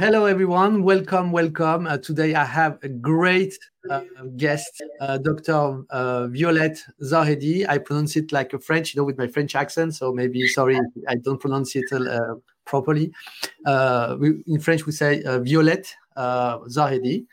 Hello, everyone. Welcome, welcome. Uh, today I have a great uh, guest, uh, Dr. Uh, Violette Zahedi. I pronounce it like a French, you know, with my French accent. So maybe, sorry, I don't pronounce it uh, properly. Uh, we, in French, we say Violette Zahedi.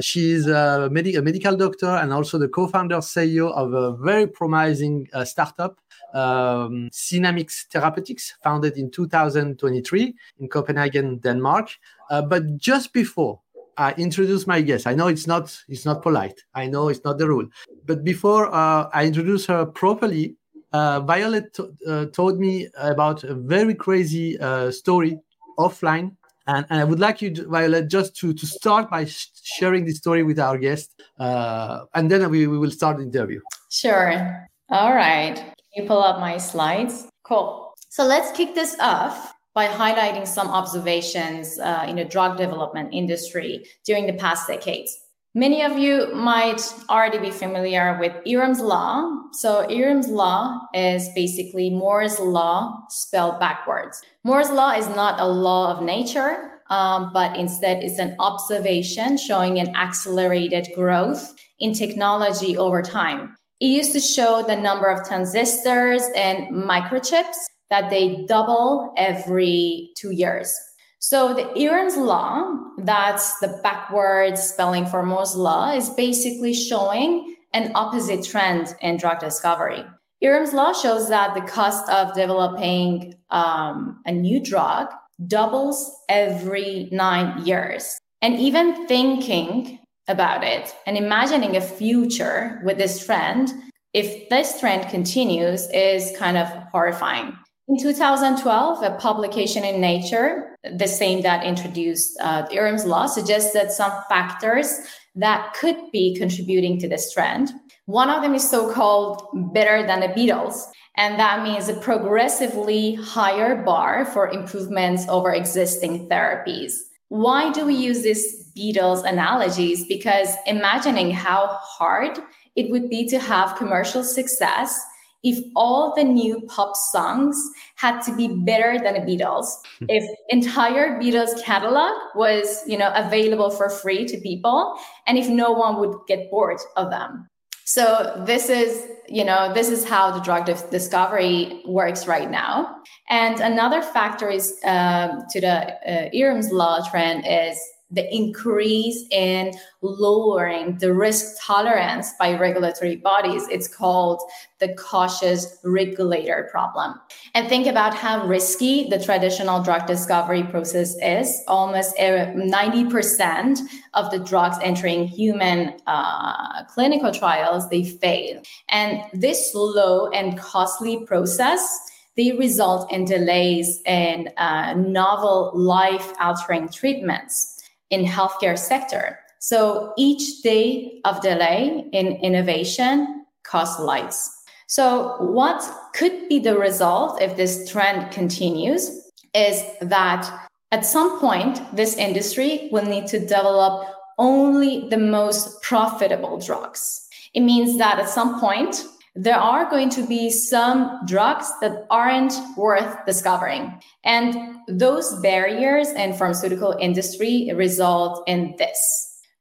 she is a, a, medical doctor and also the co-founder CEO of a very promising startup um, Synamics Therapeutics, founded in 2023 in Copenhagen, Denmark. Uh, but just before I introduce my guest, I know it's not it's not polite. I know it's not the rule. But before uh, I introduce her properly, uh, Violet t- uh, told me about a very crazy uh, story offline. And, and, I would like you, Violet, just to, to start by sh- sharing this story with our guest. Uh, and then we, we will start the interview. Sure. All right you pull up my slides? Cool. So let's kick this off by highlighting some observations uh, in the drug development industry during the past decades. Many of you might already be familiar with Eroom's law. So Eroom's law is basically Moore's law spelled backwards. Moore's law is not a law of nature, um, but instead is an observation showing an accelerated growth in technology over time. It used to show the number of transistors and microchips that they double every two years. So the Eroom's law, that's the backwards spelling for Moore's law, is basically showing an opposite trend in drug discovery. Eroom's law shows that the cost of developing um, a new drug doubles every nine years. And even thinking about it and imagining a future with this trend, if this trend continues, is kind of horrifying. In 2012, a publication in Nature, the same that introduced uh, law, suggested some factors that could be contributing to this trend. One of them is so called better than the Beatles. And that means a progressively higher bar for improvements over existing therapies. Why do we use these Beatles analogies? Because imagining how hard it would be to have commercial success if all the new pop songs had to be better than the Beatles, if entire Beatles catalog was, you know, available for free to people, and if no one would get bored of them. So this is, you know, this is how the drug discovery works right now. And another factor is um, to the uh, law trend is the increase in lowering the risk tolerance by regulatory bodies. It's called the cautious regulator problem. And think about how risky the traditional drug discovery process is. Almost 90% of the drugs entering human uh, clinical trials, they fail. And this slow and costly process they result in delays in uh, novel life altering treatments in healthcare sector. So each day of delay in innovation costs lives. So what could be the result if this trend continues is that at some point, this industry will need to develop only the most profitable drugs. It means that at some point, there are going to be some drugs that aren't worth discovering. And those barriers in pharmaceutical industry result in this.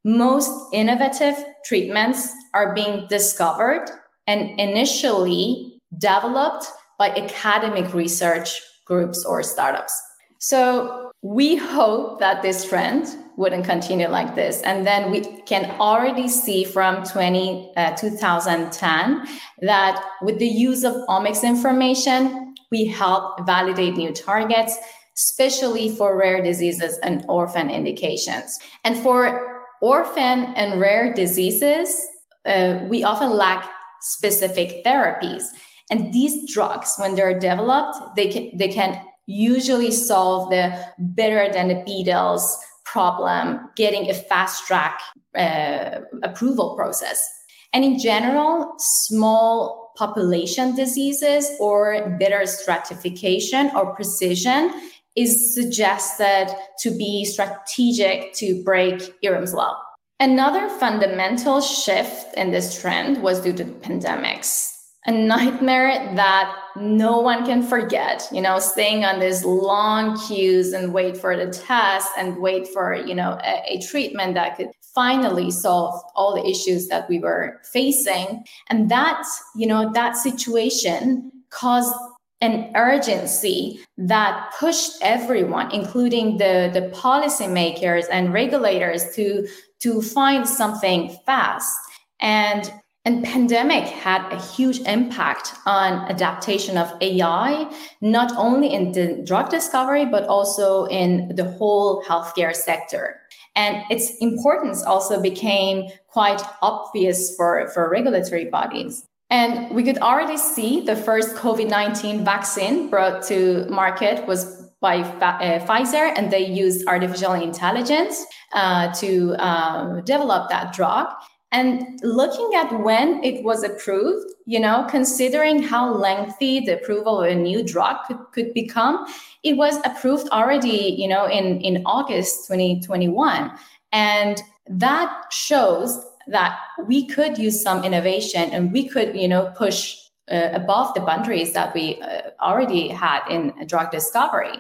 Most innovative treatments are being discovered and initially developed by academic research groups or startups. So we hope that this trend wouldn't continue like this. And then we can already see from 20, uh, 2010 that with the use of omics information, we help validate new targets, especially for rare diseases and orphan indications. And for orphan and rare diseases, uh, we often lack specific therapies. And these drugs, when they're developed, they can, they can usually solve the better than the Beatles problem getting a fast track uh, approval process. And in general, small population diseases or better stratification or precision is suggested to be strategic to break Eroom's law. Another fundamental shift in this trend was due to the pandemics. a nightmare that no one can forget you know staying on these long queues and wait for the test and wait for you know a, a, treatment that could finally solve all the issues that we were facing and that you know that situation caused an urgency that pushed everyone including the the policymakers and regulators to to find something fast and and pandemic had a huge impact on adaptation of AI, not only in the drug discovery, but also in the whole healthcare sector. And its importance also became quite obvious for, for regulatory bodies. And we could already see the first COVID 19 vaccine brought to market was by uh, Pfizer, and they used artificial intelligence uh, to um, develop that drug. And looking at when it was approved, you know, considering how lengthy the approval of a new drug could, could become, it was approved already, you know, in, in August 2021. And that shows that we could use some innovation and we could, you know, push uh, above the boundaries that we uh, already had in drug discovery.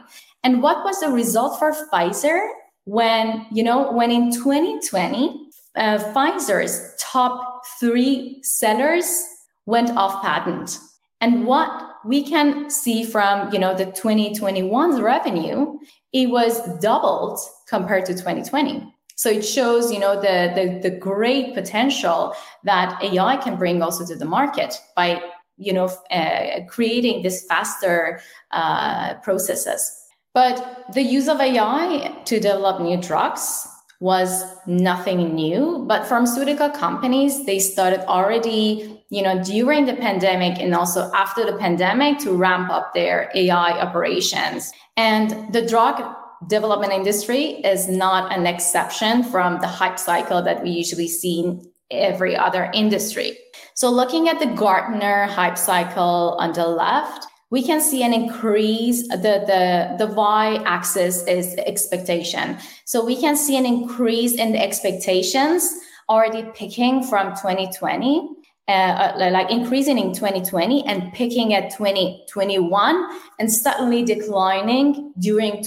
And what was the result for Pfizer when, you know, when in 2020, uh, Pfizer's top three sellers went off patent. And what we can see from you know the 2021's revenue, it was doubled compared to 2020. So it shows you know the, the, the great potential that AI can bring also to the market by you know uh, creating this faster uh, processes. But the use of AI to develop new drugs was nothing new but pharmaceutical companies they started already you know during the pandemic and also after the pandemic to ramp up their ai operations and the drug development industry is not an exception from the hype cycle that we usually see in every other industry. So looking at the gartner hype cycle on the left we can see an increase the the the y-axis is expectation. So we can see an increase in the expectations already picking from 2020 uh, uh like increasing in 2020 and picking at 2021 and suddenly declining during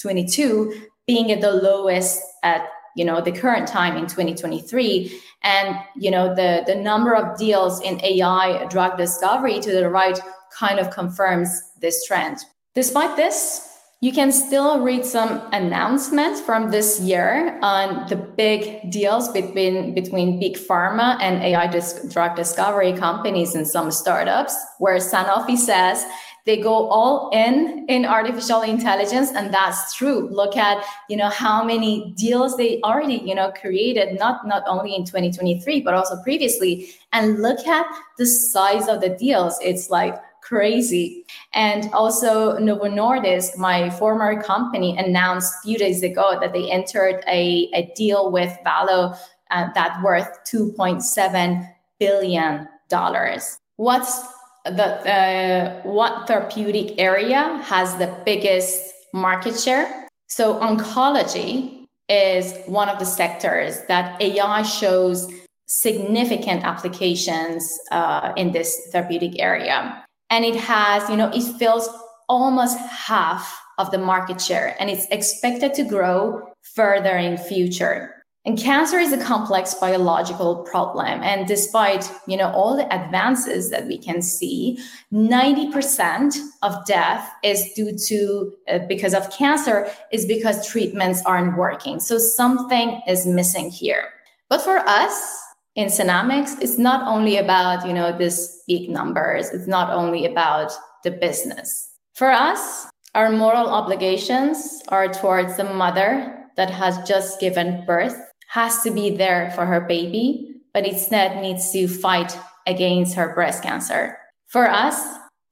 2022 being at the lowest at you know the current time in 2023 and you know the the number of deals in ai drug discovery to the right kind of confirms this trend. Despite this, you can still read some announcements from this year on the big deals between between big pharma and AI dis- drug discovery companies and some startups, where Sanofi says they go all in in artificial intelligence, and that's true. Look at you know how many deals they already you know created, not not only in 2023 but also previously, and look at the size of the deals. It's like crazy. And also Novo Nordisk, my former company, announced a few days ago that they entered a, a deal with Valo uh, that worth 2.7 billion dollars. What's the uh, what therapeutic area has the biggest market share? So oncology is one of the sectors that AI shows significant applications uh, in this therapeutic area and it has, you know, it fills almost half of the market share and it's expected to grow further in future. And cancer is a complex biological problem. And despite, you know, all the advances that we can see, 90% of death is due to, uh, because of cancer, is because treatments aren't working. So something is missing here. But for us, in Synamics, it's not only about, you know, this big numbers. It's not only about the business. For us, our moral obligations are towards the mother that has just given birth, has to be there for her baby, but instead needs to fight against her breast cancer. For us,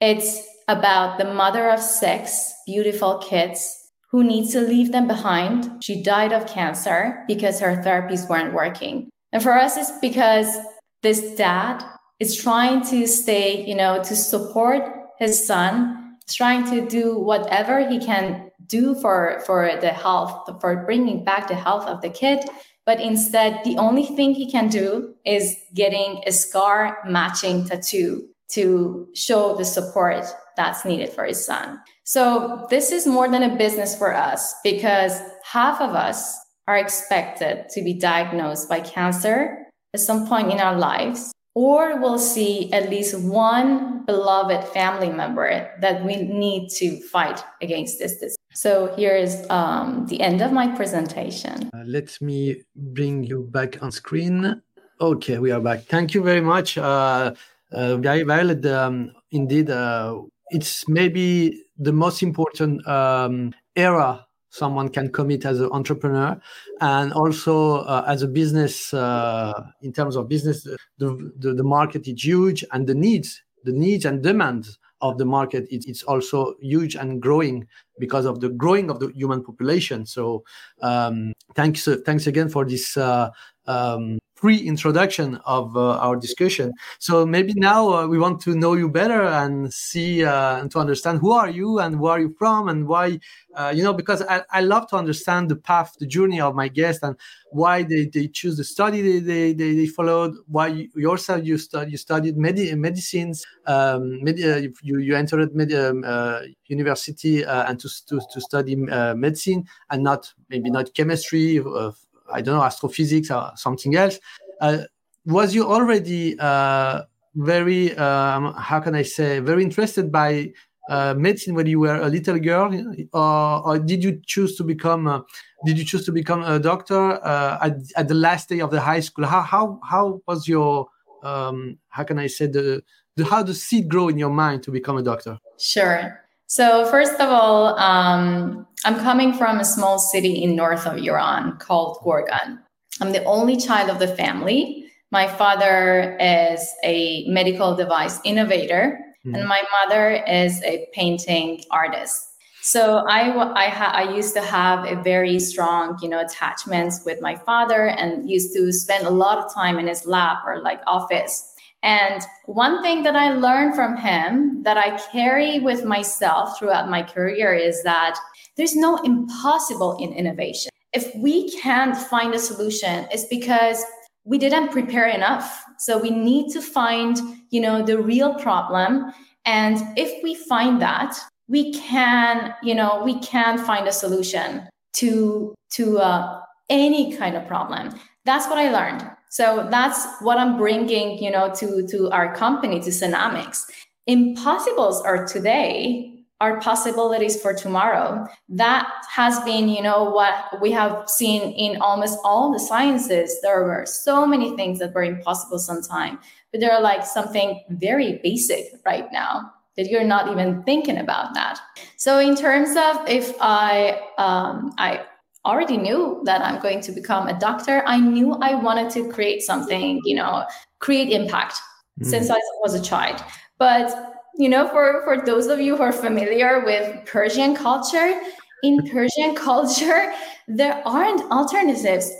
it's about the mother of six beautiful kids who needs to leave them behind. She died of cancer because her therapies weren't working. And for us, it's because this dad is trying to stay, you know, to support his son, trying to do whatever he can do for for the health, for bringing back the health of the kid. But instead, the only thing he can do is getting a scar matching tattoo to show the support that's needed for his son. So this is more than a business for us because half of us are expected to be diagnosed by cancer at some point in our lives or we'll see at least one beloved family member that we need to fight against this disease. So here is um, the end of my presentation. Uh, let me bring you back on screen. Okay, we are back. Thank you very much, uh, uh, Violet. Um, indeed, uh, it's maybe the most important um, era someone can commit as an entrepreneur and also uh, as a business uh, in terms of business the, the, the, market is huge and the needs the needs and demands of the market it, it's also huge and growing because of the growing of the human population. So um, thanks uh, thanks again for this uh, um, pre-introduction of uh, our discussion. So maybe now uh, we want to know you better and see uh, and to understand who are you and where are you from and why uh, you know because I, I love to understand the path, the journey of my guest and why they, they choose the study they, they, they, they followed. Why you, yourself you studied you studied medi- medicines, um, med- uh, you you entered med- um, uh, university and to, to to study medicine and not maybe not chemistry. I don't know, astrophysics or something else. Uh, was you already uh, very, um, how can I say, very interested by uh, medicine when you were a little girl, or, or did you choose to become? A, did you choose to become a doctor uh, at, at the last day of the high school? How how how was your um, how can I say the, the how the seed grow in your mind to become a doctor? Sure. So, first of all, um, I'm coming from a small city in north of Iran called Gorgan. I'm the only child of the family. My father is a medical device innovator, mm. and my mother is a painting artist. So I, I, ha- I used to have a very strong, you know, attachments with my father, and used to spend a lot of time in his lab or like office and one thing that I learned from him that I carry with myself throughout my career is that there's no impossible in innovation. If we can't find a solution, it's because we didn't prepare enough. So we need to find, you know, the real problem. And if we find that, we can, you know, we can find a solution to to uh, any kind of problem. That's what I learned. So that's what I'm bringing, you know, to to our company, to Synamics. Impossibles are today are possibilities for tomorrow. That has been, you know, what we have seen in almost all the sciences. There were so many things that were impossible sometime, but they're like something very basic right now that you're not even thinking about that. So in terms of if I um, I already knew that I'm going to become a doctor. I knew I wanted to create something, you know, create impact mm. since I was a child. But you know, for for those of you who are familiar with Persian culture, in Persian culture, there aren't alternatives.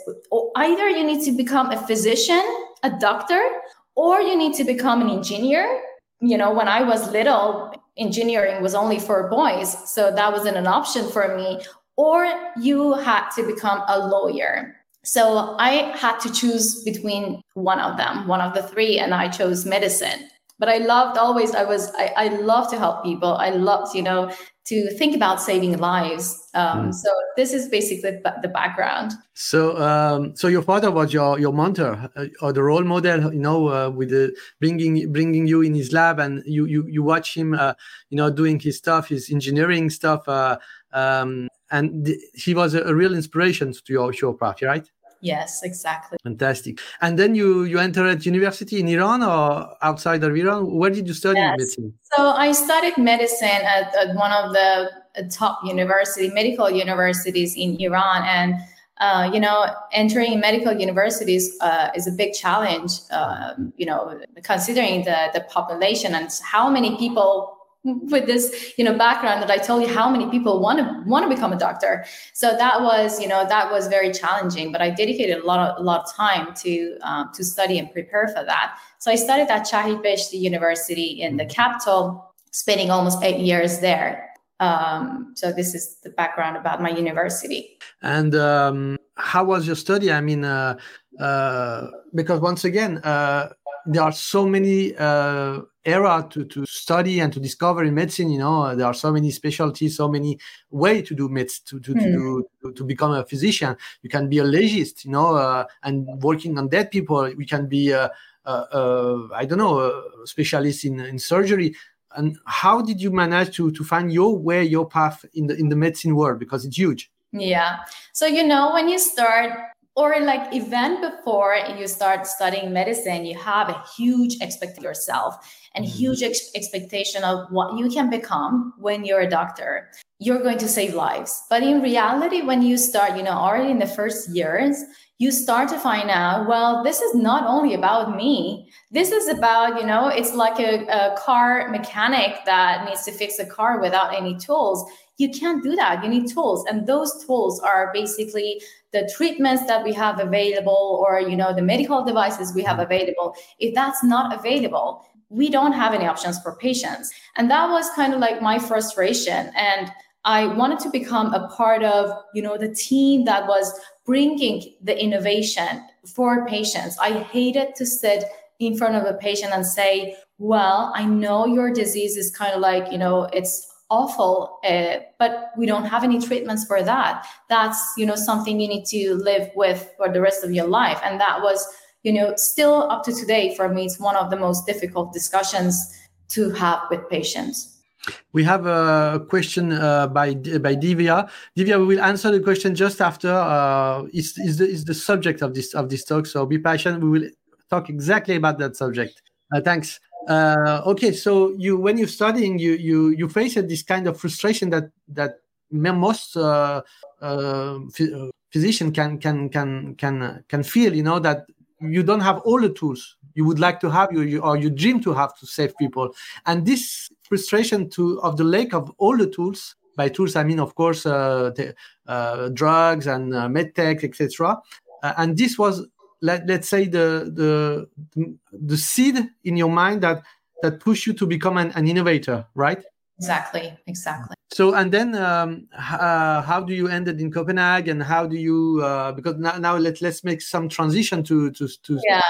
Either you need to become a physician, a doctor, or you need to become an engineer. You know, when I was little, engineering was only for boys, so that wasn't an option for me or you had to become a lawyer. So I had to choose between one of them, one of the three, and I chose medicine. But I loved always, I was, I, I love to help people. I loved, you know, to think about saving lives. Um, mm. So this is basically the background. So, um, so your father was your your mentor uh, or the role model, you know, uh, with the bringing bringing you in his lab, and you you you watch him, uh, you know, doing his stuff, his engineering stuff. Uh, um, and th- he was a, a, real inspiration to your show path right yes exactly fantastic and then you you entered at university in iran or outside of iran where did you study yes. medicine so i studied medicine at, at one of the uh, top university medical universities in iran and uh, you know, entering medical universities uh, is a big challenge. Um, you know, considering the the population and how many people with this you know background that i told you how many people want to want to become a doctor. So that was you know that was very challenging but i dedicated a lot of a lot of time to um, to study and prepare for that. So i studied at shahid beheshti university in the capital spending almost eight years there. Um, so this is the background about my university. And um, how was your study? I mean uh, uh, because once again uh, there are so many uh, era to, to study and to discover in medicine. You know, there are so many specialties, so many way to do medicine, to, to, mm. to, to, to, become a physician. You can be a legist, you know, uh, and working on dead people. We can be, uh, uh, uh I don't know, a specialist in, in surgery. And how did you manage to, to find your way, your path in the, in the medicine world? Because it's huge. Yeah. So, you know, when you start or like even before you start studying medicine you have a huge expectation yourself and mm-hmm. huge ex- expectation of what you can become when you're a doctor you're going to save lives but in reality when you start you know already in the first years you start to find out well this is not only about me. This is about you know it's like a, a car mechanic that needs to fix a car without any tools. You can't do that. You need tools. And those tools are basically the treatments that we have available or you know the medical devices we have available. If that's not available we don't have any options for patients. And that was kind of like my frustration. And i wanted to become a part of you know the team that was bringing the innovation for patients. I hated to sit in front of a patient and say well i know your disease is kind of like you know it's awful uh, but we don't have any treatments for that. That's you know something you need to live with for the rest of your life. And that was you know still up to today for me it's one of the most difficult discussions to have with patients we have a question uh, by by Divya. Divya, we will answer the question just after. Uh, is is the is the subject of this of this talk? So be patient. We will talk exactly about that subject. Uh, thanks. Uh, okay, so you when you're studying, you you you face this kind of frustration that that most uh, uh, physician can can can can can feel. You know that you don't have all the tools you would like to have you, you or you dream to have to save people, and this frustration to of the lack of all the tools. By tools, I mean, of course, uh, the, uh, drugs and uh, medtech, etc. and this was let, let's say the the the seed in your mind that that push you to become an, an innovator right exactly exactly so and then um, uh, how do you end it in copenhagen and how do you uh, because now, now let, let's make some transition to to to yeah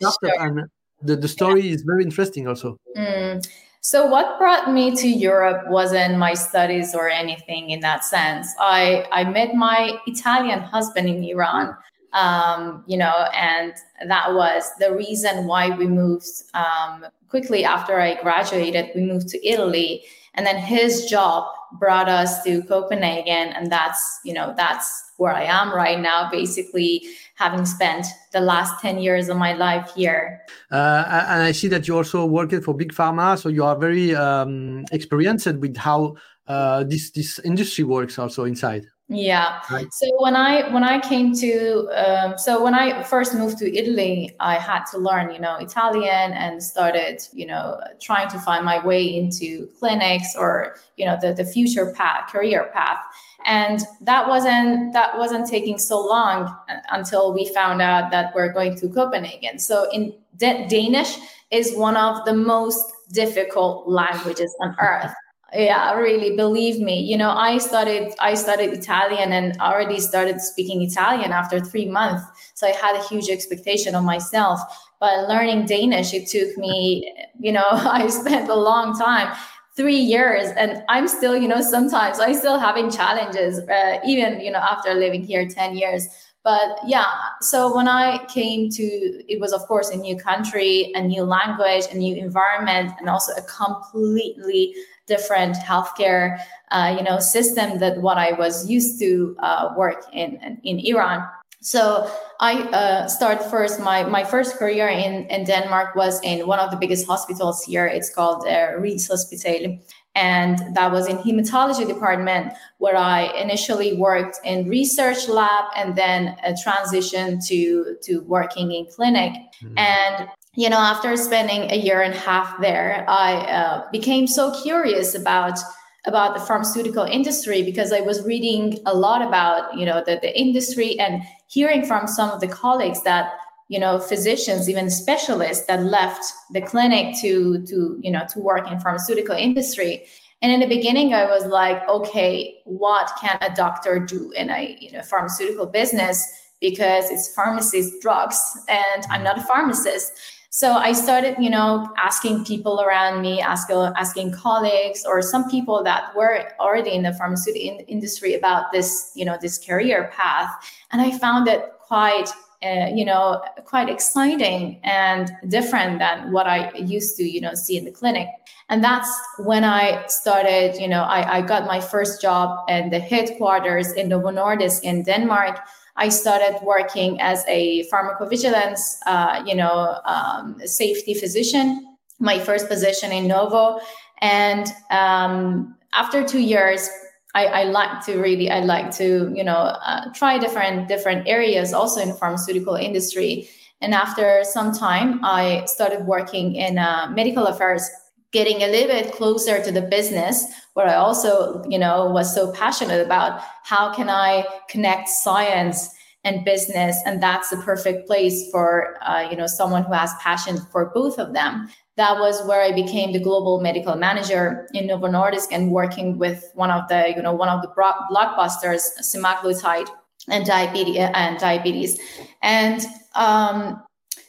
sure. and the, the story yeah. is very interesting also mm. So what brought me to europe wasn't my studies or anything in that sense i i met my italian husband in iran um, you know, and that was the reason why we moved um, quickly after I graduated. We moved to Italy, and then his job brought us to Copenhagen, and that's you know that's where I am right now, basically having spent the last 10 years of my life here. Uh, and I see that you also worked for Big Pharma, so you are very um, experienced with how uh, this, this industry works also inside yeah. Right. so when i when i came to um, so when i first moved to italy i had to learn you know italian and started you know trying to find my way into clinics or you know the, the future path career path. And that wasn't that wasn't taking so long until we found out that we're going to copenhagen. So in D- danish is one of the most difficult languages on earth yeah really believe me you know i started i studied italian and already started speaking italian after three months. So i had a huge expectation on myself but learning danish it took me you know i spent a long time three years. And i'm still you know sometimes i'm still having challenges uh, even you know after living here 10 years. But yeah so when i came to it was of course a new country a new language a new environment and also a completely different healthcare uh, you know system that what I was used to uh, work in in Iran. So I uh, start first. My my first career in in Denmark was in one of the biggest hospitals here. It's called uh, Rigshospitalet, and that was in hematology department where I initially worked in research lab and then a transition to to working in clinic. Mm-hmm. And you know, after spending a year and a half there, I uh, became so curious about about the pharmaceutical industry because I was reading a lot about you know the, the industry and hearing from some of the colleagues that you know physicians even specialists that left the clinic to to you know to work in pharmaceutical industry. And in the beginning i was like okay what can a doctor do in a you know pharmaceutical business? Because it's pharmacies drugs and i'm not a pharmacist So I started, you know, asking people around me, asking asking colleagues or some people that were already in the pharmaceutical industry about this, you know, this career path, and I found it quite uh, you know quite exciting and different than what i used to you know see in the clinic. And that's when i started you know i, I got my first job in the headquarters in novo nordisk in denmark I started working as a pharmacovigilance, uh, you know, um, safety physician. My first position in Novo, and um, after two years, I, I, like to really, I like to, you know, uh, try different different areas also in the pharmaceutical industry. And after some time, I started working in uh, medical affairs getting a little bit closer to the business where i also you know was so passionate about how can i connect science and business? And that's the perfect place for uh, you know someone who has passion for both of them. That was where i became the global medical manager in novo nordisk and working with one of the you know one of the blockbusters semaglutide and diabetes and diabetes. And um,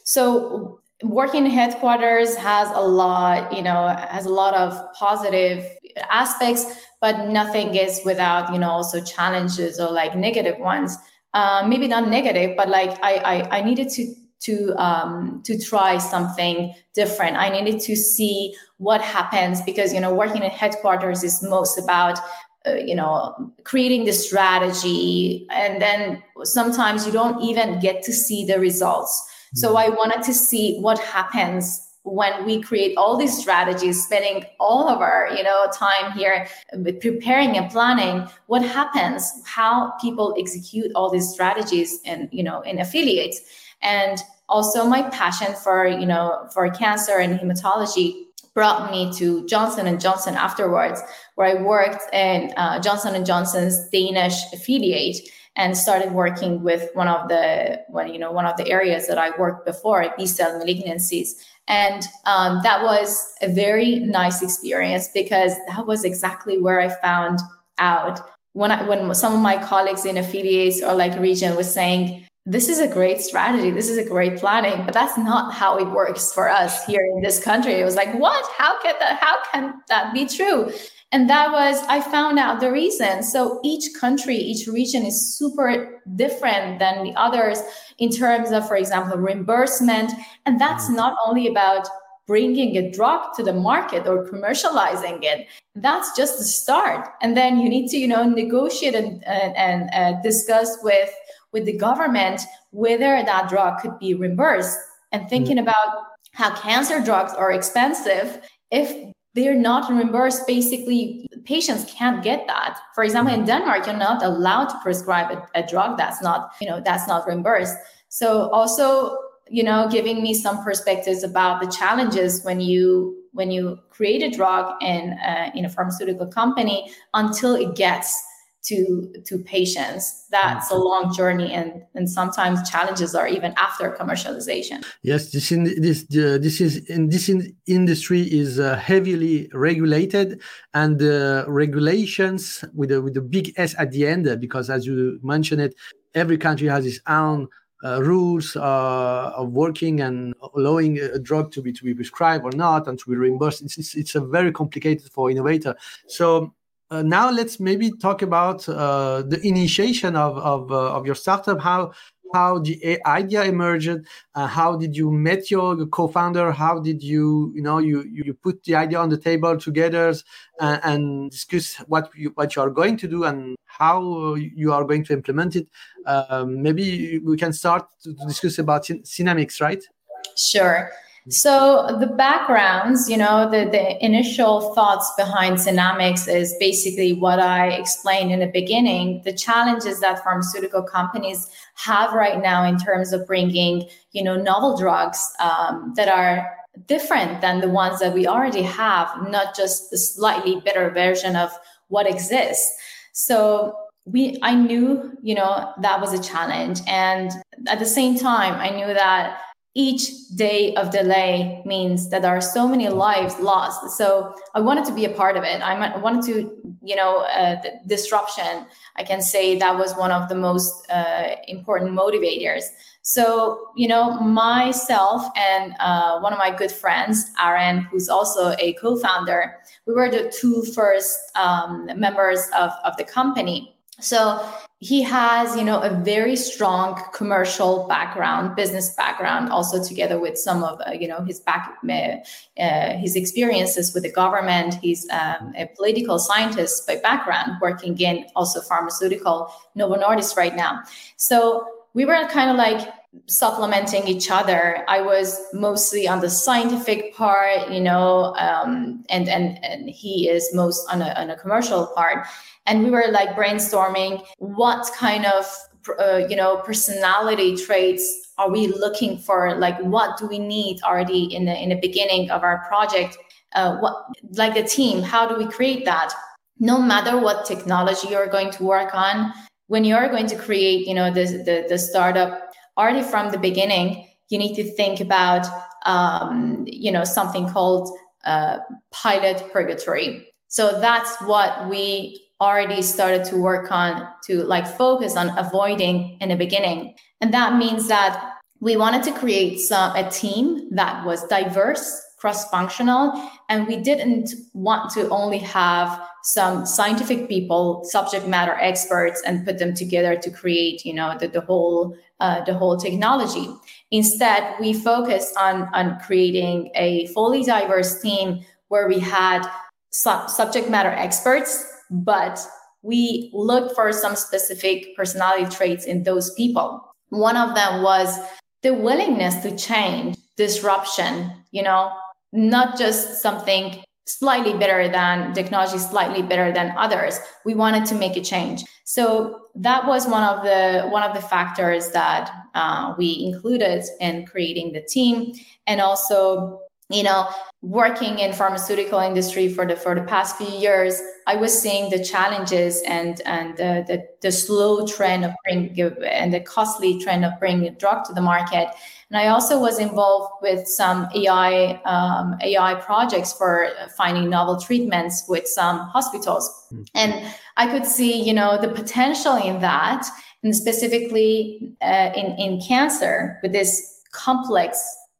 so working in headquarters has a lot you know has a lot of positive aspects but nothing is without you know also challenges or like negative ones. Uh, maybe not negative but like I, I i needed to to um to try something different. I needed to see what happens because you know working in headquarters is most about uh, you know creating the strategy and then sometimes you don't even get to see the results. So I wanted to see what happens when we create all these strategies spending all of our you know time here preparing and planning what happens? How people execute all these strategies and you know in affiliates. And also my passion for you know for cancer and hematology brought me to johnson and johnson afterwards where i worked in uh, johnson and johnson's danish affiliate and started working with one of the one you know one of the areas that I worked before B cell malignancies and um, that was a very nice experience because that was exactly where I found out. When I, when some of my colleagues in affiliates or like region was saying this is a great strategy. This is a great planning but that's not how it works for us here in this country. It was like what? How can that how can that be true and that was, I found out the reason. So each country, each region is super different than the others in terms of, for example, reimbursement. And that's mm. not only about bringing a drug to the market or commercializing it that's just the start and then you need to you know negotiate and, and, and uh, discuss with with the government whether that drug could be reimbursed and thinking mm. about how cancer drugs are expensive if they're not reimbursed. Basically, patients can't get that. For example, in Denmark, you're not allowed to prescribe a, a drug that's not, you know, that's not reimbursed. So also, you know, giving me some perspectives about the challenges when you when you create a drug in uh, in a pharmaceutical company until it gets to to patients that's a long journey and and sometimes challenges are even after commercialization yes this in this uh, this is in this in industry is uh, heavily regulated and uh, regulations with a with a big s at the end because as you mentioned it every country has its own uh, rules uh, of working and allowing a drug to be to be prescribed or not and to be reimbursed. It's, it's, it's a very complicated for innovator. So uh, now let's maybe talk about uh, the initiation of of, uh, of your startup. How how the idea emerged? Uh, how did you meet your co-founder? How did you you know you you put the idea on the table together and, and discuss what you what you are going to do and how you are going to implement it? Um, maybe we can start to discuss about Synamics, right? Sure. So the backgrounds, you know, the, the initial thoughts behind Synamics is basically what I explained in the beginning. The challenges that pharmaceutical companies have right now in terms of bringing, you know, novel drugs um, that are different than the ones that we already have, not just the slightly better version of what exists. So we, I knew, you know, that was a challenge, and at the same time, I knew that each day of delay means that there are so many lives lost. So I wanted to be a part of it. I wanted to, you know uh, disruption i can say that was one of the most uh, important motivators so you know myself and uh, one of my good friends aaron who's also a co-founder we were the two first um, members of, of the company so he has you know a very strong commercial background business background also together with some of uh, you know his back uh, uh, his experiences with the government. He's um, a political scientist by background working in also pharmaceutical novo nordisk right now. So we were kind of like supplementing each other. I was mostly on the scientific part you know um, and and and he is most on a, on a commercial part. And we were like brainstorming what kind of uh, you know personality traits are we looking for? Like what do we need already in the in the beginning of our project? Uh, what like the team how do we create that? No matter what technology you're going to work on when you're going to create you know the, the, the startup already from the beginning you need to think about um, you know something called uh, pilot purgatory so that's what we already started to work on to like focus on avoiding in the beginning. And that means that we wanted to create some a team that was diverse, cross-functional, and we didn't want to only have some scientific people, subject matter experts, and put them together to create, you know, the, the whole uh, the whole technology. Instead, we focused on on creating a fully diverse team where we had su- subject matter experts but we looked for some specific personality traits in those people. One of them was the willingness to change, disruption, you know, not just something slightly better than technology, slightly better than others. We wanted to make a change. So that was one of the one of the factors that uh, we included in creating the team, and also you know working in pharmaceutical industry for the for the past few years i was seeing the challenges and and the the, the slow trend of bringing and the costly trend of bringing a drug to the market and i also was involved with some ai um, ai projects for finding novel treatments with some hospitals mm-hmm. and i could see you know the potential in that and specifically uh, in in cancer with this complex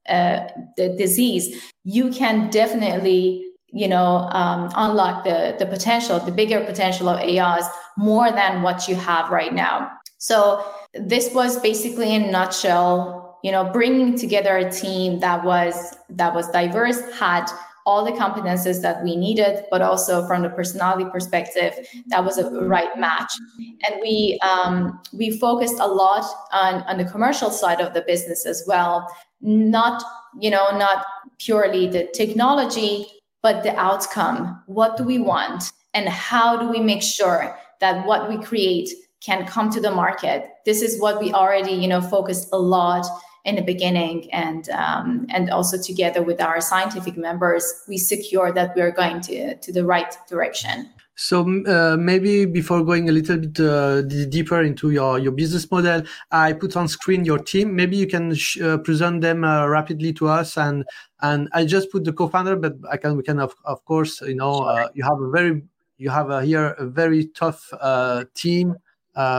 uh, the disease, you can definitely you know um, unlock the the potential, the bigger potential of AIs more than what you have right now. So this was basically in a nutshell, you know, bringing together a team that was that was diverse, had all the competences that we needed, but also from the personality perspective, that was a right match. And we um, we focused a lot on on the commercial side of the business as well, not you know not purely the technology but the outcome. What do we want? And how do we make sure that what we create can come to the market? This is what we already you know focused a lot in the beginning and um, and also together with our scientific members we secure that we are going to to the right direction so uh, maybe before going a little bit uh, deeper into your, your business model, I put on screen your team. Maybe you can sh- uh, present them uh, rapidly to us. And and I just put the co-founder, but I can we can of, of course you know uh, you have a very you have a, here a very tough uh, team.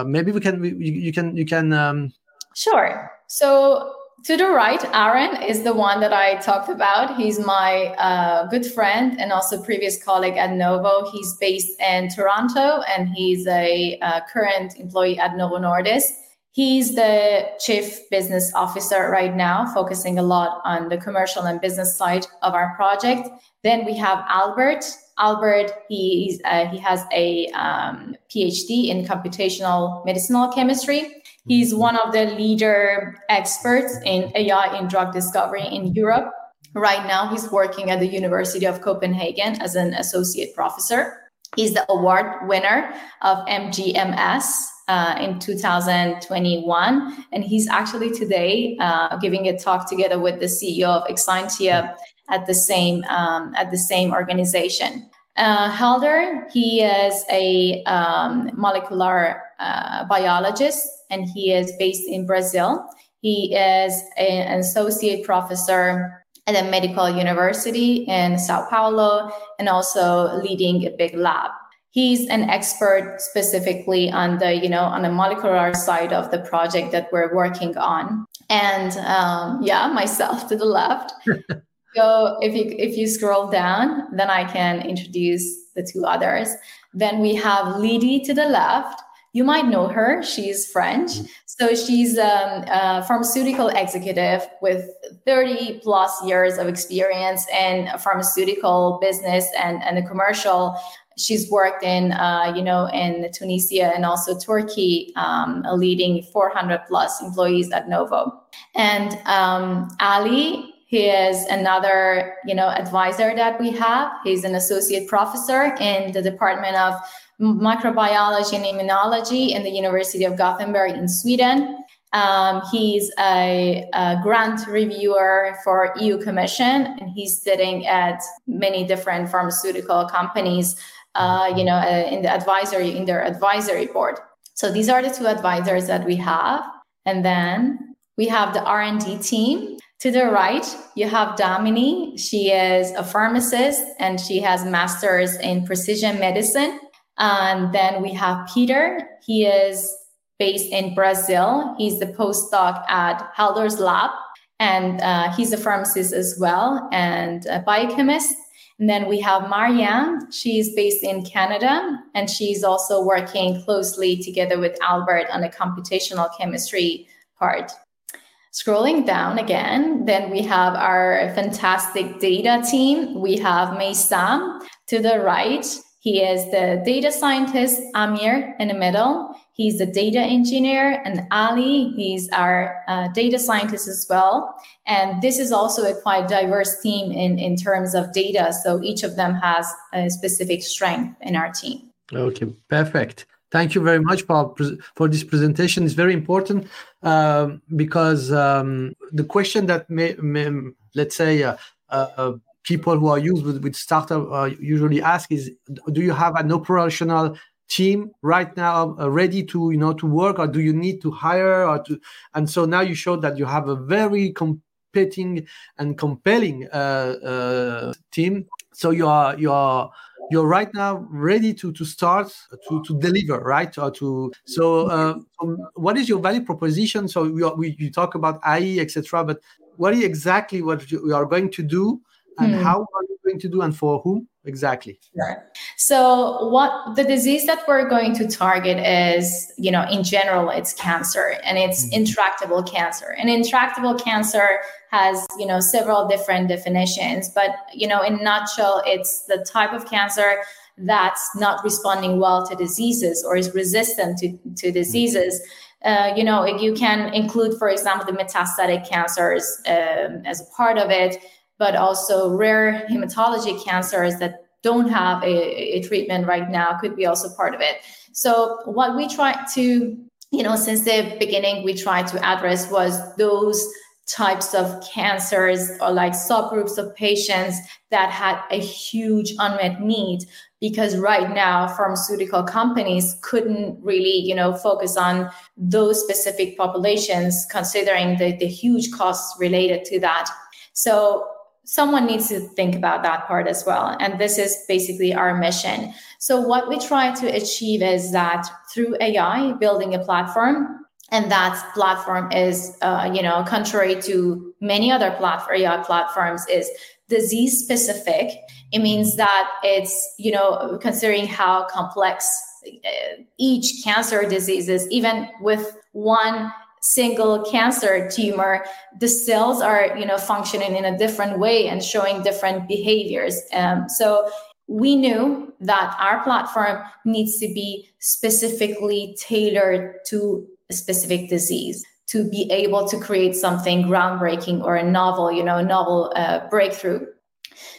maybe we can we, you can you can. Um... Sure. So to the right, Aaron is the one that I talked about. He's my uh, good friend and also previous colleague at Novo. He's based in Toronto and he's a uh, current employee at Novo Nordisk. He's the chief business officer right now, focusing a lot on the commercial and business side of our project. Then we have Albert. Albert, he's, uh, he has a um, PhD in computational medicinal chemistry He's one of the leader experts in AI in drug discovery in Europe. Right now, he's working at the University of Copenhagen as an associate professor. He's the award winner of MGMS uh, in 2021. And he's actually today uh, giving a talk together with the CEO of Exscientia at the same, um, at the same organization. Uh, Helder, he is a um, molecular uh, biologist and he is based in Brazil. He is an associate professor at a medical university in Sao Paulo and also leading a big lab. he's an expert specifically on the you know on the molecular side of the project that we're working on and um, yeah myself to the left so if you if you scroll down then i can introduce the two others then we have Lydie to the left you might know her. She's french. So she's um, a pharmaceutical executive with 30 plus years of experience in pharmaceutical business and, and the commercial. She's worked in uh, you know in tunisia and also turkey um, leading 400 plus employees at novo. And um, ali he is another you know advisor that we have he's an associate professor in the department of microbiology and immunology in the university of gothenburg in sweden um, he's a, a, grant reviewer for EU Commission, and he's sitting at many different pharmaceutical companies uh, you know, uh, in the advisory in their advisory board. So these are the two advisors that we have, and then we have the R and D team. To the right, you have Damini. She is a pharmacist and she has masters in precision medicine. And then we have Peter. He is based in Brazil. He's the postdoc at Haldor's lab, and uh, he's a pharmacist as well and a biochemist. And then we have Marianne. She's based in Canada and she's also working closely together with Albert on the computational chemistry part. Scrolling down again, then we have our fantastic data team. We have Meysam to the right. He is the data scientist, Amir in the middle. He's the data engineer, and Ali, he's our uh, data scientist as well. And this is also a quite diverse team in, in terms of data. So each of them has a specific strength in our team. Okay, perfect. Thank you very much for for this presentation. It's very important um, because um, the question that may, may let's say uh, uh, people who are used with, with startup uh, usually ask is, do you have an operational team right now uh, ready to you know to work or do you need to hire or to and so now you showed that you have a very competing and compelling uh, uh, team. So you are you are you're right now ready to to start to to deliver right? Or to so uh, um, what is your value proposition? So we, are, we you talk about AI etc but what is exactly what you are going to do and hmm. how are you going to do and for whom exactly? Right. So what the disease that we're going to target is you know in general it's cancer and it's mm-hmm. intractable cancer. And intractable cancer has you know several different definitions but you know in nutshell it's the type of cancer that's not responding well to diseases or is resistant to, to diseases uh, you know you can include for example the metastatic cancers um, as a part of it but also rare hematology cancers that don't have a, a treatment right now could be also part of it. So what we try to, you know, since the beginning, we tried to address was those types of cancers or like subgroups of patients that had a huge unmet need because right now pharmaceutical companies couldn't really you know focus on those specific populations considering the, the huge costs related to that so someone needs to think about that part as well. And this is basically our mission. So, what we try to achieve is that through AI, building a platform, and that platform is, uh, you know, contrary to many other platform, platforms, is disease specific. It means that it's, you know, considering how complex uh, each cancer disease is, even with one single cancer tumor the cells are you know functioning in a different way and showing different behaviors um, so we knew that our platform needs to be specifically tailored to specific disease to be able to create something groundbreaking or a novel you know a novel uh, breakthrough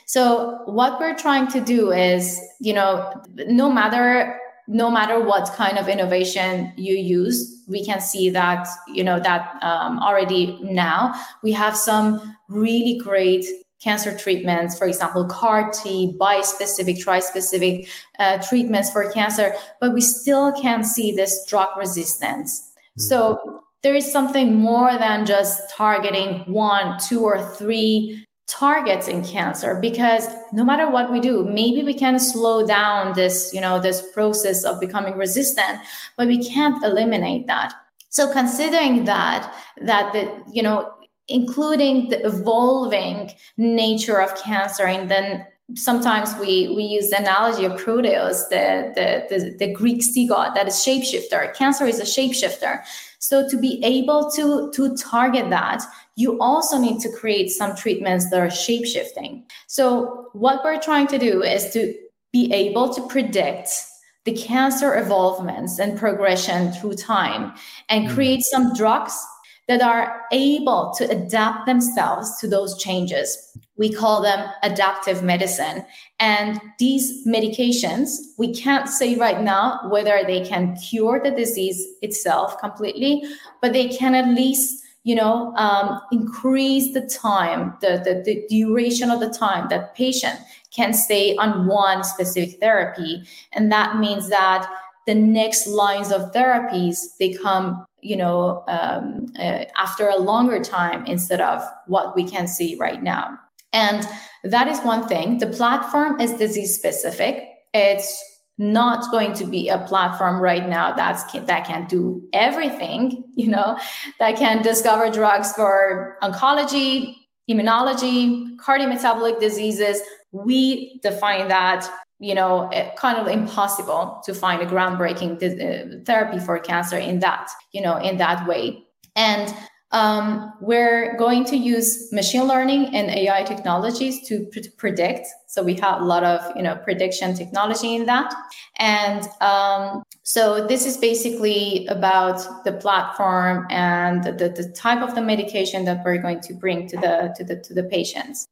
so what we're trying to do is you know no matter no matter what kind of innovation you use we can see that you know that um, already now we have some really great cancer treatments for example CAR-T bispecific trispecific uh, treatments for cancer but we still can see this drug resistance. Mm. so there is something more than just targeting one two or three targets in cancer because no matter what we do maybe we can slow down this you know this process of becoming resistant but we can't eliminate that. So considering that that the you know including the evolving nature of cancer and then sometimes we we use the analogy of proteus the the the, the greek sea god that is shapeshifter cancer is a shapeshifter so to be able to to target that you also need to create some treatments that are shapeshifting. So, what we're trying to do is to be able to predict the cancer evolvements and progression through time and mm. create some drugs that are able to adapt themselves to those changes. We call them adaptive medicine. And these medications, we can't say right now whether they can cure the disease itself completely, but they can at least you know, um, increase the time, the, the, the duration of the time that patient can stay on one specific therapy. And that means that the next lines of therapies, they come, you know, um, uh, after a longer time instead of what we can see right now. And that is one thing. The platform is disease specific. It's not going to be a platform right now that's that can do everything you know that can discover drugs for oncology immunology cardiometabolic diseases we define that you know kind of impossible to find a groundbreaking uh, therapy for cancer in that you know in that way and um, we're going to use machine learning and AI technologies to pre- predict. So we have a lot of you know prediction technology in that, and um, so this is basically about the platform and the, the type of the medication that we're going to bring to the to the to the patients.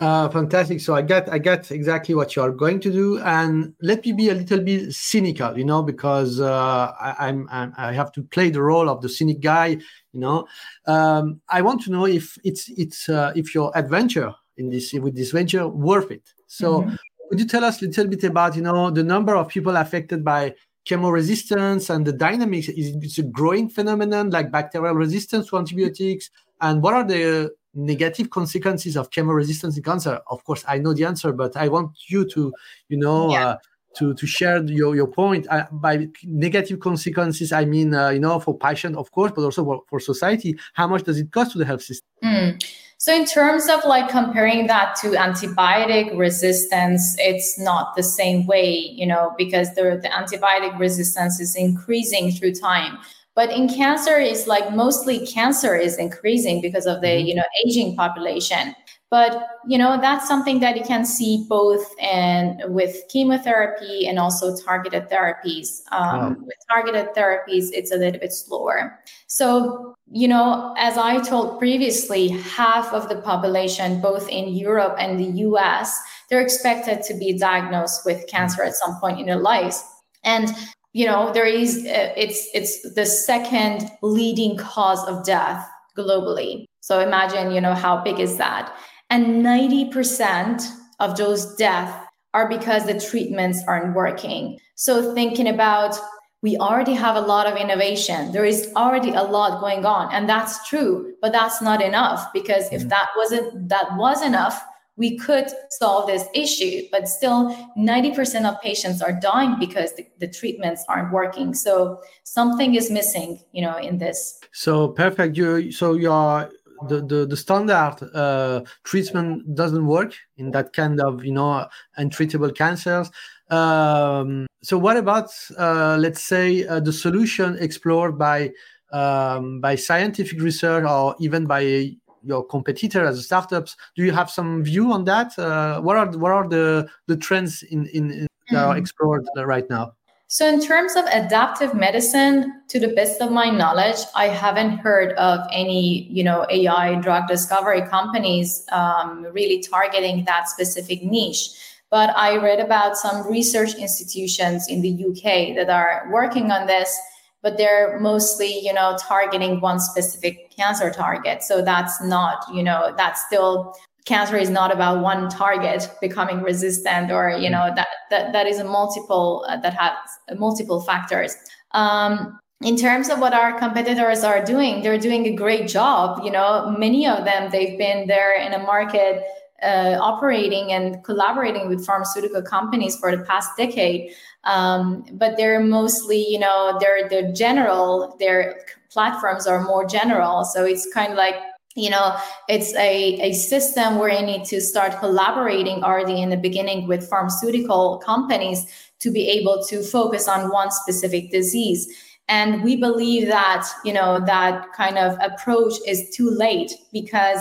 Uh, fantastic. So I get I get exactly what you are going to do, and let me be a little bit cynical, you know, because uh, I, am I have to play the role of the cynic guy, you know. Um, I want to know if it's it's uh, if your adventure in this with this venture worth it. So mm-hmm. could you tell us a little bit about you know the number of people affected by chemo resistance and the dynamics? Is it's a growing phenomenon like bacterial resistance to antibiotics? And what are the negative consequences of chemo resistance in cancer of course i know the answer but i want you to you know yeah. uh, to to share your your point uh, by negative consequences i mean uh, you know for patient of course but also for, for society how much does it cost to the health system mm. so in terms of like comparing that to antibiotic resistance it's not the same way you know because the, the antibiotic resistance is increasing through time but in cancer is like mostly cancer is increasing because of the mm-hmm. you know aging population. But you know that's something that you can see both in with chemotherapy and also targeted therapies. Um, with targeted therapies it's a little bit slower. So you know as i told previously half of the population both in europe and the us they're expected to be diagnosed with cancer at some point in their lives. And you know there is uh, it's it's the second leading cause of death globally. So imagine you know how big is that? And 90% of those deaths are because the treatments aren't working. So thinking about we already have a lot of innovation. There is already a lot going on. And that's true but that's not enough because if mm. that wasn't that was enough we could solve this issue, but still 90% of patients are dying because the, the, treatments aren't working. So something is missing, you know, in this. So perfect. You so your the, the, the standard uh, treatment doesn't work in that kind of you know untreatable cancers. Um, so what about uh, let's say uh, the solution explored by um, by scientific research or even by your competitor as startups. Do you have some view on that? Uh, what are what are the the trends in in, in that are hmm. explored right now? So, in terms of adaptive medicine, to the best of my knowledge, I haven't heard of any, you know, AI drug discovery companies um, really targeting that specific niche. But I read about some research institutions in the UK that are working on this but they're mostly you know targeting one specific cancer target. So that's not you know that's still cancer is not about one target becoming resistant or you know that that, that is a multiple uh, that has multiple factors. Um, in terms of what our competitors are doing, they're doing a great job. You know, many of them they've been there in a market uh, operating and collaborating with pharmaceutical companies for the past decade. Um, but they're mostly, you know, they're they're general. Their platforms are more general, so it's kind of like you know it's a, a system where you need to start collaborating already in the beginning with pharmaceutical companies to be able to focus on one specific disease and we believe that you know that kind of approach is too late because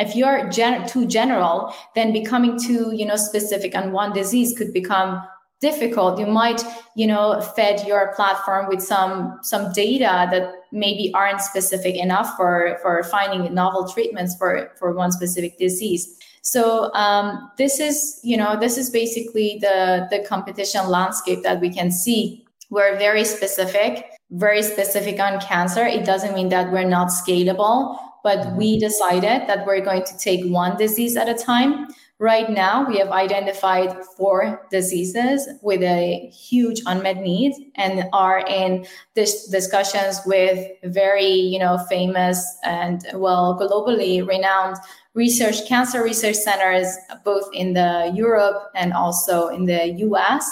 if you're gen- too general then becoming too you know specific on one disease could become difficult. You might you know fed your platform with some some data that maybe aren't specific enough for for finding novel treatments for for one specific disease. So um, this is you know this is basically the the competition landscape that we can see. We're very specific very specific on cancer. It doesn't mean that we're not scalable, but we mm-hmm. decided that we're going to take one disease at a time. Right now, we have identified four diseases with a huge unmet need and are in this discussions with very, you know, famous and well globally renowned research cancer research centers, both in the Europe and also in the US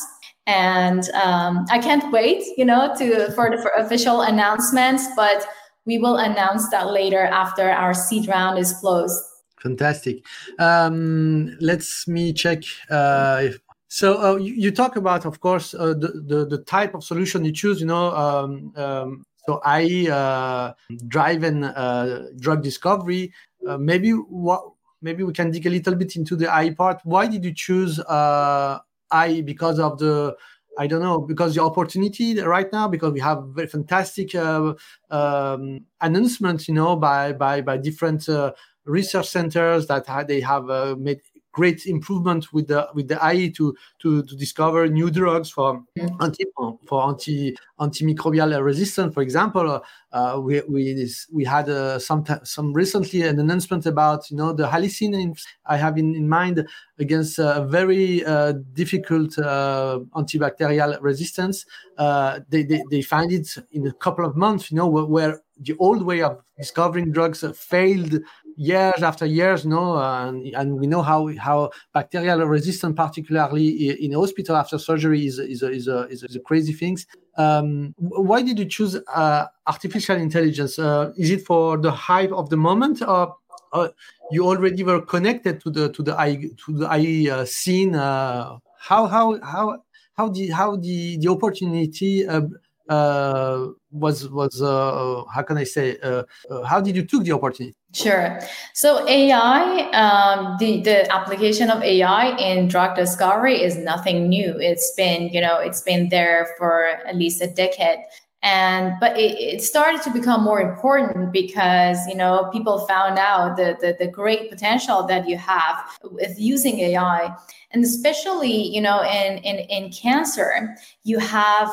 and um, I can't wait, you know, to for the for official announcements. But we will announce that later after our seed round is closed. Fantastic. Um, let's me check. Uh, if, so uh, you, you, talk about, of course, uh, the, the, the type of solution you choose. You know, um, um, so AI uh, driven uh, drug discovery. Uh, maybe what maybe we can dig a little bit into the AI part. Why did you choose uh AI because of the I don't know because the opportunity right now because we have very fantastic uh, um, announcements, you know, by by by different uh, research centers that they have uh, made great improvement with the with the AI to to, to discover new drugs for mm-hmm. anti for anti antimicrobial resistance. For example, uh, we we we had uh, some some recently an announcement about you know the halicin I have in, in mind against a very uh, difficult uh, antibacterial resistance. Uh, they, they they find it in a couple of months. You know where, where the old way of discovering drugs failed years after years, no, and, and we know how how bacterial resistance, particularly in hospital after surgery, is is a, is a, is a crazy things. Um, why did you choose uh, artificial intelligence? Uh, is it for the hype of the moment, or, you already were connected to the to the AI to the AI uh, scene? Uh, how how how how the how the the opportunity uh, uh, was was uh, how can I say? Uh, uh, how did you took the opportunity? Sure. So AI, um, the the application of AI in drug discovery is nothing new. It's been you know it's been there for at least a decade and but it, it, started to become more important because you know people found out the, the, the great potential that you have with using ai and especially you know in in, in cancer you have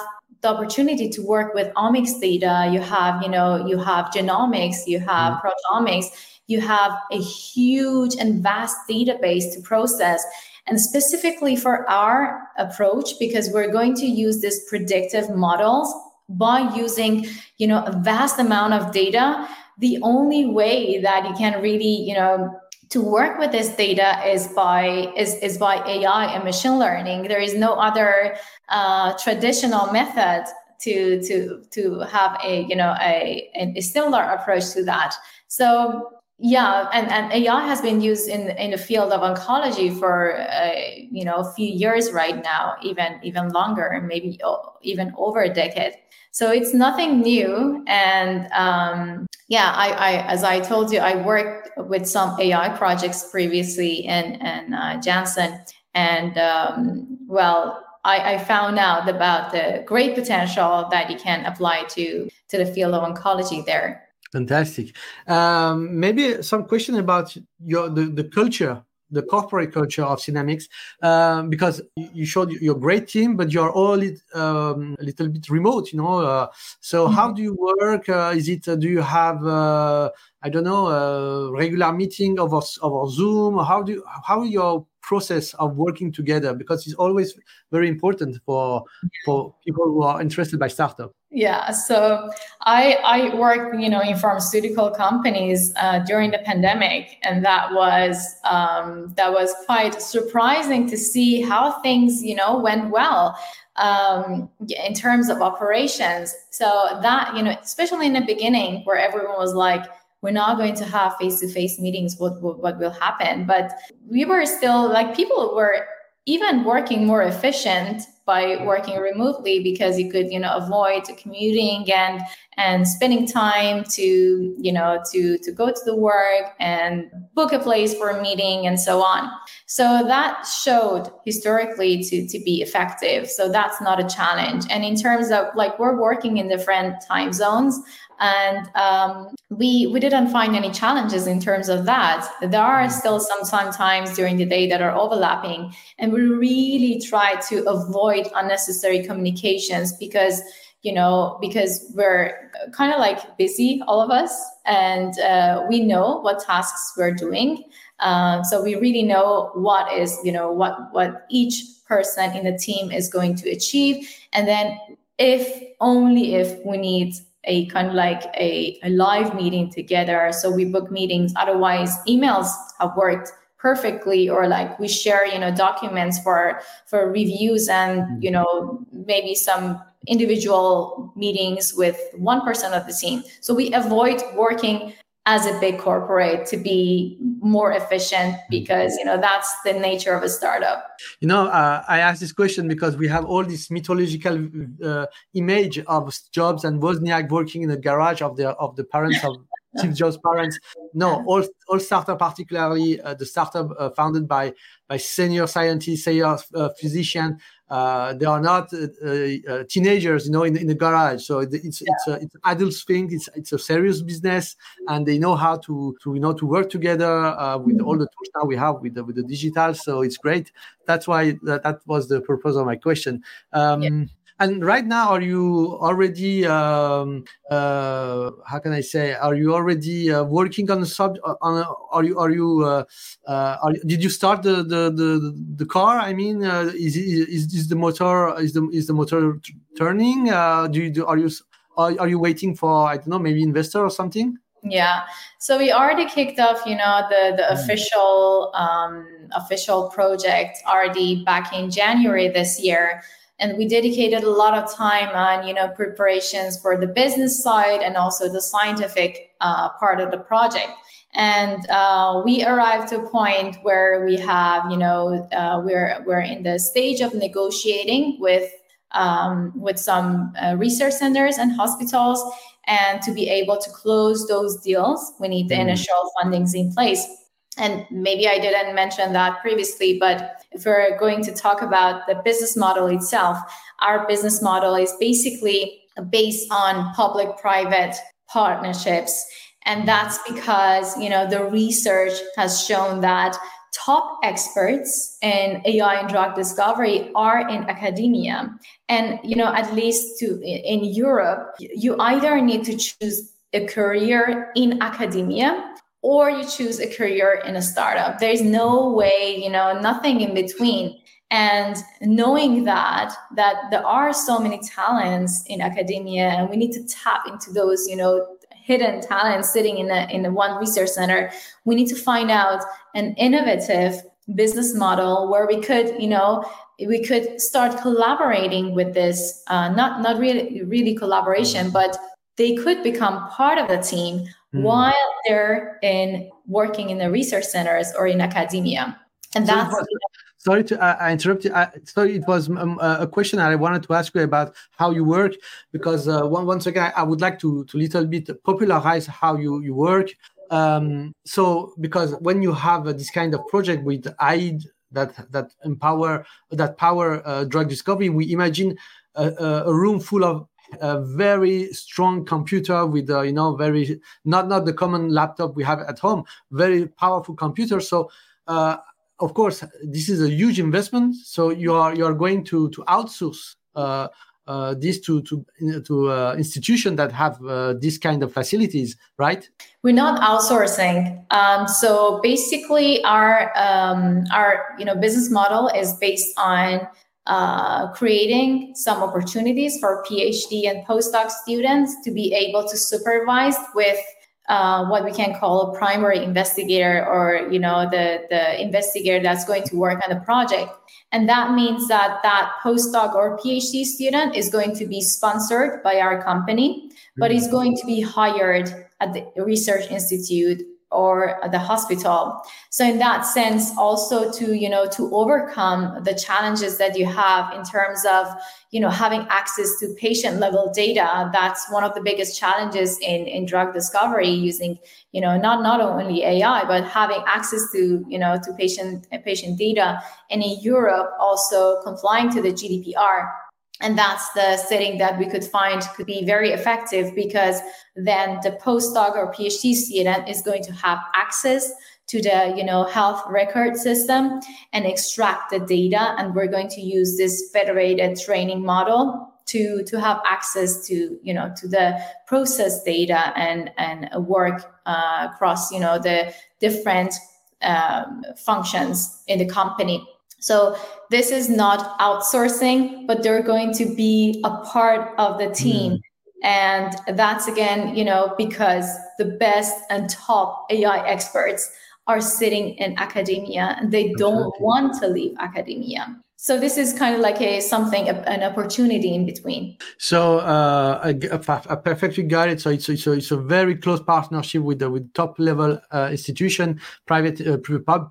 the opportunity to work with omics data. You have you know you have genomics you have mm-hmm. proteomics. You have a huge and vast database to process. And specifically for our approach because we're going to use this predictive models by using you know a vast amount of data the only way that you can really you know to work with this data is by is, is by AI and machine learning. There is no other uh, traditional method to to to have a you know a, a similar approach to that. So yeah, and, and AI has been used in in the field of oncology for uh, you know a few years right now, even even longer, maybe even over a decade. So it's nothing new. And um, yeah, I, I, as I told you, I worked with some AI projects previously in, in uh, Janssen. And um, well, I, I, found out about the great potential that you can apply to, to the field of oncology there. Fantastic. Um, maybe some question about your the, the culture the corporate culture of Synamics um, because you showed your great team, but you're all um, a little bit remote, you know. Uh, so mm-hmm. how do you work? Uh, is it uh, do you have uh, I don't know a regular meeting over over Zoom? How do you, how your process of working together because it's always very important for for people who are interested by startup. Yeah, so I I worked you know in pharmaceutical companies uh, during the pandemic, and that was um, that was quite surprising to see how things you know went well um, in terms of operations. So that you know, especially in the beginning, where everyone was like, "We're not going to have face-to-face meetings. What what, what will happen?" But we were still like people were even working more efficient by working remotely because you could you know avoid commuting and and spending time to you know to to go to the work and book a place for a meeting and so on. So that showed historically to to be effective. So that's not a challenge. And in terms of like we're working in different time zones and um, we we didn't find any challenges in terms of that. There are mm-hmm. still some sometimes during the day that are overlapping and we really try to avoid unnecessary communications because you know because we're kind of like busy all of us and uh, we know what tasks we're doing uh, so we really know what is you know what what each person in the team is going to achieve and then if only if we need a kind of like a, a live meeting together. So we book meetings. Otherwise, emails have worked perfectly or like we share you know documents for for reviews and mm-hmm. you know maybe some individual meetings with one person of the team. So we avoid working as a big corporate to be more efficient because you know that's the nature of a startup. You know uh, i asked this question because we have all this mythological uh, image of jobs and wozniak working in the garage of the of the parents of Steve Jobs' parents. No, all all startup, particularly uh, the startup uh, founded by by senior scientists, senior uh, physician, uh, they are not uh, uh, teenagers, you know, in, in the garage. So it's yeah. it's a, it's an adult thing. It's it's a serious business, and they know how to to you know to work together with mm-hmm. all the tools now we have with the, with the digital. So it's great. That's why that, that was the purpose of my question. Um, yeah and right now, are you already? Um, uh, how can I say? Are you already uh, working on the sub? Uh, on a, are you? Are you? Uh, uh, are, did you start the the the, the car? I mean, uh, is, is is the motor is the is the motor turning? do you do? Are you? Are, are you waiting for I don't know maybe investor or something? Yeah. So we already kicked off, you know, the the mm. official um, official project already back in January this year and we dedicated a lot of time on you know preparations for the business side and also the scientific uh, part of the project and uh, we arrived to a point where we have you know uh, we're we're in the stage of negotiating with um, with some uh, research centers and hospitals and to be able to close those deals we need the mm. initial fundings in place and maybe I didn't mention that previously, but if we're going to talk about the business model itself, our business model is basically based on public private partnerships. And that's because, you know, the research has shown that top experts in AI and drug discovery are in academia. And, you know, at least to in Europe, you either need to choose a career in academia or you choose a career in a startup. There's no way, you know, nothing in between. And knowing that that there are so many talents in academia, and we need to tap into those, you know, hidden talents sitting in a in a one research center. We need to find out an innovative business model where we could, you know, we could start collaborating with this. Uh, not not really really collaboration, but they could become part of the team mm. while they're in working in the research centers or in academia. And that's so sorry to uh, interrupt you. Uh, sorry, it was um, uh, a question I wanted to ask you about how you work because uh, once again I would like to to little bit popularize how you you work. Um, so because when you have uh, this kind of project with AID that that empower that power uh, drug discovery, we imagine a, a room full of a very strong computer with uh, you know very not not the common laptop we have at home very powerful computer so uh, of course this is a huge investment so you are you are going to to outsource uh, uh, this to to to uh, institution that have uh, this kind of facilities, right? We're not outsourcing. Um, so basically, our um, our you know business model is based on uh, creating some opportunities for PhD and postdoc students to be able to supervise with uh, what we can call a primary investigator or you know the the investigator that's going to work on the project. And that means that that postdoc or phd student is going to be sponsored by our company but is going to be hired at the research institute or the hospital. So in that sense also to you know to overcome the challenges that you have in terms of you know having access to patient level data that's one of the biggest challenges in in drug discovery using you know not not only ai but having access to you know to patient patient data. And in europe also complying to the gdpr and that's the setting that we could find could be very effective because then the postdoc or phd student is going to have access to the you know health record system and extract the data. And we're going to use this federated training model to to have access to you know to the process data and and work uh, across you know the different um, functions in the company so this is not outsourcing, but they're going to be a part of the team. Mm. And that's again, you know, because the best and top AI experts are sitting in academia and they don't want to leave academia so this is kind of like a something an opportunity in between. So uh, I, I, perfectly got it so it's, a, it's a very close partnership with the with top level uh, institution private uh,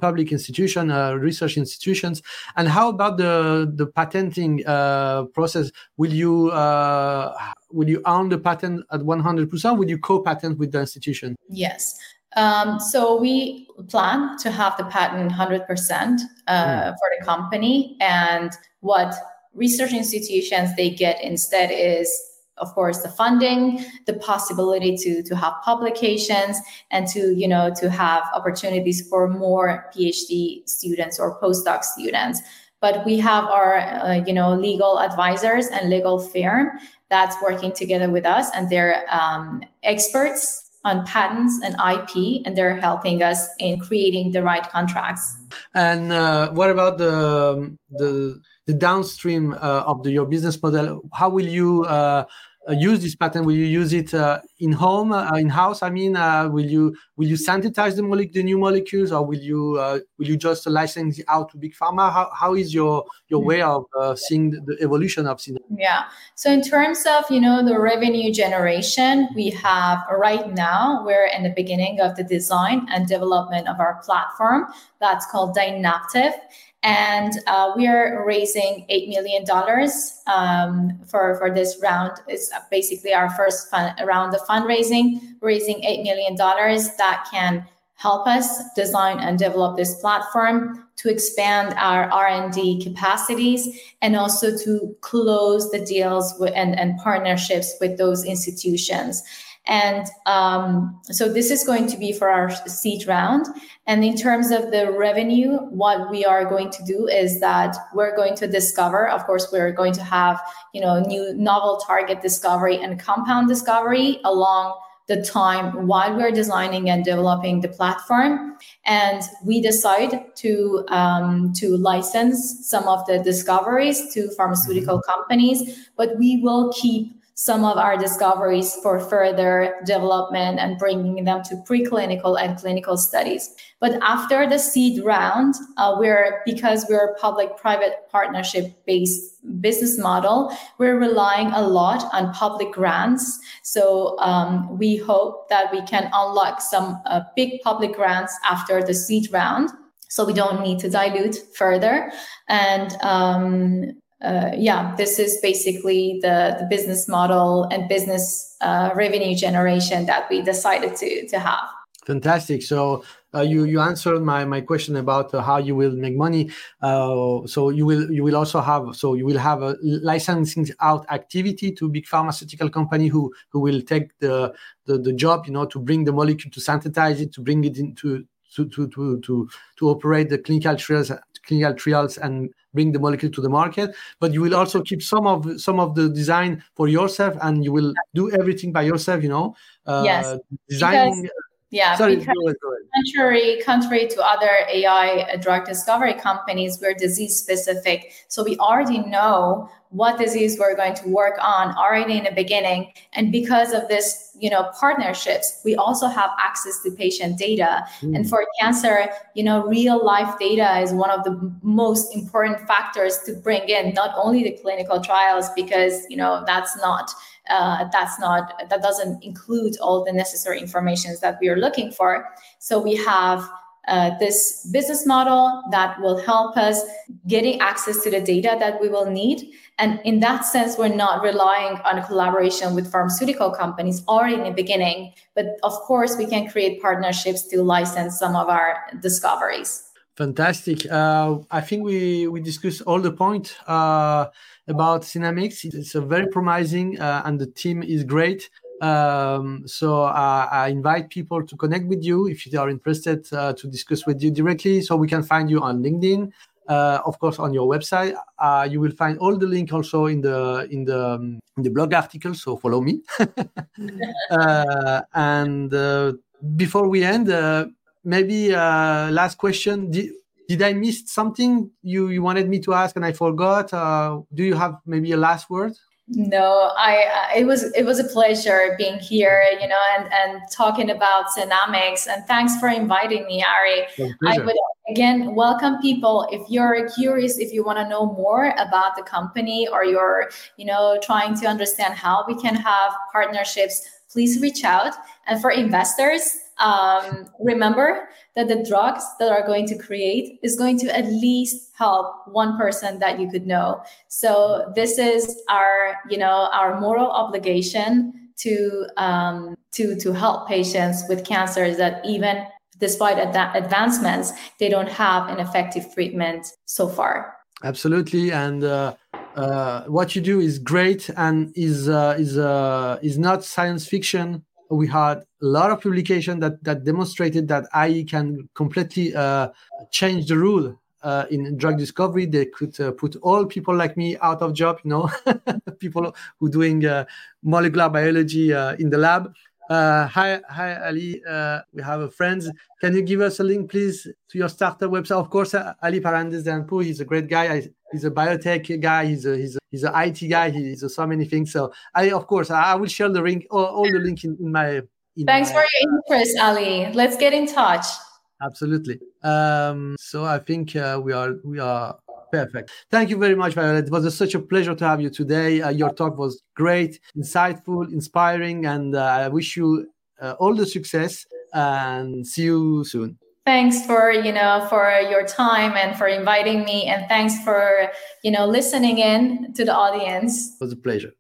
public institution uh, research institutions. And how about the the patenting uh, process? Will you uh, will you own the patent at 100% will you co-patent with the institution? Yes um, so we plan to have the patent 100% uh, mm. for the company. And what research institutions they get instead is of course the funding the possibility to to have publications and to you know to have opportunities for more phd students or postdoc students but we have our uh, you know legal advisors and legal firm that's working together with us and they're um, experts on patents and IP, and they're helping us in creating the right contracts. And uh, what about the the, the downstream uh, of the, your business model? How will you uh, Uh, use this pattern? Will you use it uh, in home, uh, in house? I mean, uh, will you will you sanitize the, mole- the new molecules, or will you uh, will you just license it out to big pharma? How, how is your your hmm. way of seeing the, evolution of Synergy? Yeah. So in terms of you know the revenue generation, we have right now we're in the beginning of the design and development of our platform that's called Dynaptive and uh, we are raising eight million dollars um, for for this round. It's basically our first round of fundraising, raising eight million dollars that can help us design and develop this platform to expand our r&d capacities and also to close the deals with, and, and partnerships with those institutions and um, so this is going to be for our seed round. And in terms of the revenue, what we are going to do is that we're going to discover, of course, we're going to have, you know, new novel target discovery and compound discovery along the time while we're designing and developing the platform and we decide to um, to license some of the discoveries to pharmaceutical mm-hmm. companies but we will keep some of our discoveries for further development and bringing them to preclinical and clinical studies. But after the seed round, uh, we're because we're a public-private partnership-based business model, we're relying a lot on public grants. So um, we hope that we can unlock some uh, big public grants after the seed round so we don't need to dilute further and um, uh, yeah, this is basically the, the business model and business uh, revenue generation that we decided to, to have. Fantastic. So uh, you you answered my, my question about uh, how you will make money. Uh, so you will you will also have so you will have a licensing out activity to big pharmaceutical company who who will take the, the the job you know to bring the molecule to synthesize it to bring it into to to to to, to operate the clinical trials clinical trials and bring the molecule to the market. But you will also keep some of some of the design for yourself and you will do everything by yourself you know uh, yes designing because, Yeah, Sorry, because go ahead, go ahead. contrary contrary to other AI drug discovery companies, we're disease specific. So we already know what disease we're going to work on already in the beginning. And because of this, you know, partnerships, we also have access to patient data. Mm. And for cancer, you know, real life data is one of the most important factors to bring in, not only the clinical trials, because, you know, that's not uh, that's not that doesn't include all the necessary informations that we are looking for. So we have uh, this business model that will help us getting access to the data that we will need. And in that sense we're not relying on collaboration with pharmaceutical companies already in the beginning but of course we can create partnerships to license some of our discoveries. Fantastic. Uh, i think we we discussed all the point. Uh, about Synamics. It's a very promising, uh, and the team is great. Um, so uh, I invite people to connect with you if you are interested uh, to discuss with you directly. So we can find you on LinkedIn, uh, of course, on your website. Uh, you will find all the link also in the in the um, in the blog article. So follow me. Uh, and before we end, maybe last question. Did, did I miss something you, you wanted me to ask and I forgot? Uh, do you have maybe a last word? No, I, it was it was a pleasure being here, you know, and and talking about Synamics. And thanks for inviting me, Ari. I would again welcome people if you're curious, if you want to know more about the company, or you're you know trying to understand how we can have partnerships. Please reach out. And for investors, um, remember that the drugs that are going to create is going to at least help one person that you could know. So this is our you know our moral obligation to um, to to help patients with cancers that even despite ad- advancements they don't have an effective treatment so far. Absolutely. And uh, uh, what you do is great and is uh, is uh, is not science fiction we had a lot of publication that that demonstrated that AI can completely uh, change the rule uh, in drug discovery. They could uh, put all people like me out of job, you know, people who doing uh, molecular biology uh, in the lab. Uh, hi, hi, Ali. we have a friend. Can you give us a link, please, to your startup website? Of course, Ali Parandes he's a great guy. I, he's a biotech guy. He's a he's a, he's an IT guy. He's a, so many things. So I, of course, I will share the link, all, all the link in, in my. In Thanks my, for your interest, Ali. Let's get in touch. Absolutely. Um, so I think uh, we are we are perfect. Thank you very much, Violet. It was a, such a pleasure to have you today. Uh, your talk was great, insightful, inspiring, and uh, I wish you uh, all the success. And see you soon thanks for you know for your time and for inviting me and thanks for you know listening in to the audience it was a pleasure